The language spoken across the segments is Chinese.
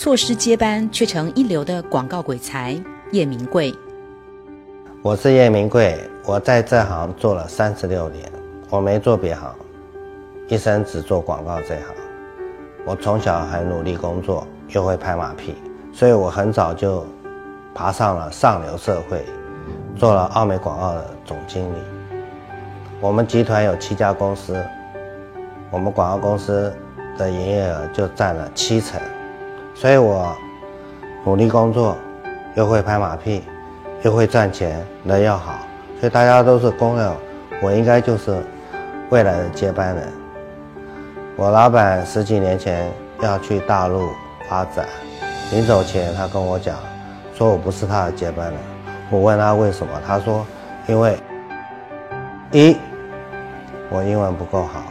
错失接班却成一流的广告鬼才叶明贵。我是叶明贵，我在这行做了三十六年，我没做别行，一生只做广告这行。我从小很努力工作，又会拍马屁，所以我很早就爬上了上流社会，做了奥美广告的总经理。我们集团有七家公司，我们广告公司的营业额就占了七成，所以我努力工作，又会拍马屁。又会赚钱，人又好，所以大家都是公认我应该就是未来的接班人。我老板十几年前要去大陆发展，临走前他跟我讲，说我不是他的接班人。我问他为什么，他说因为一我英文不够好，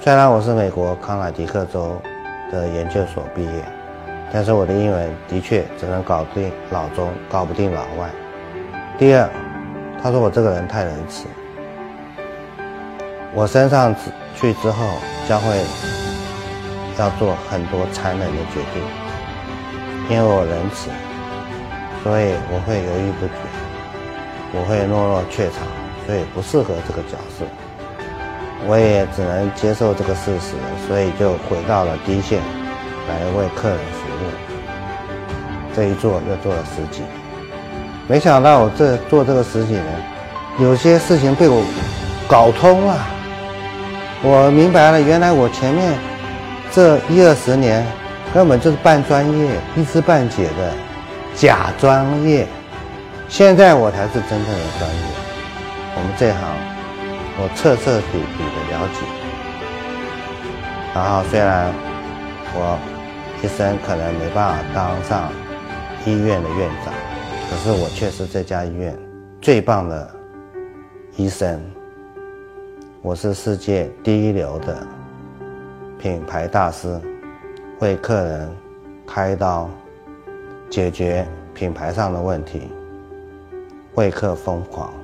虽然我是美国康乃狄克州的研究所毕业。但是我的英文的确只能搞定老中，搞不定老外。第二，他说我这个人太仁慈，我升上去之后将会要做很多残忍的决定，因为我仁慈，所以我会犹豫不决，我会懦弱怯场，所以不适合这个角色。我也只能接受这个事实，所以就回到了第一线，来为客人。这一做又做了十几年，没想到我这做这个十几年，有些事情被我搞通了。我明白了，原来我前面这一二十年根本就是半专业、一知半解的假专业，现在我才是真正的专业。我们这行，我彻彻底底的了解。然后虽然我医生可能没办法当上。医院的院长，可是我却是这家医院最棒的医生。我是世界第一流的品牌大师，为客人开刀，解决品牌上的问题，为客疯狂。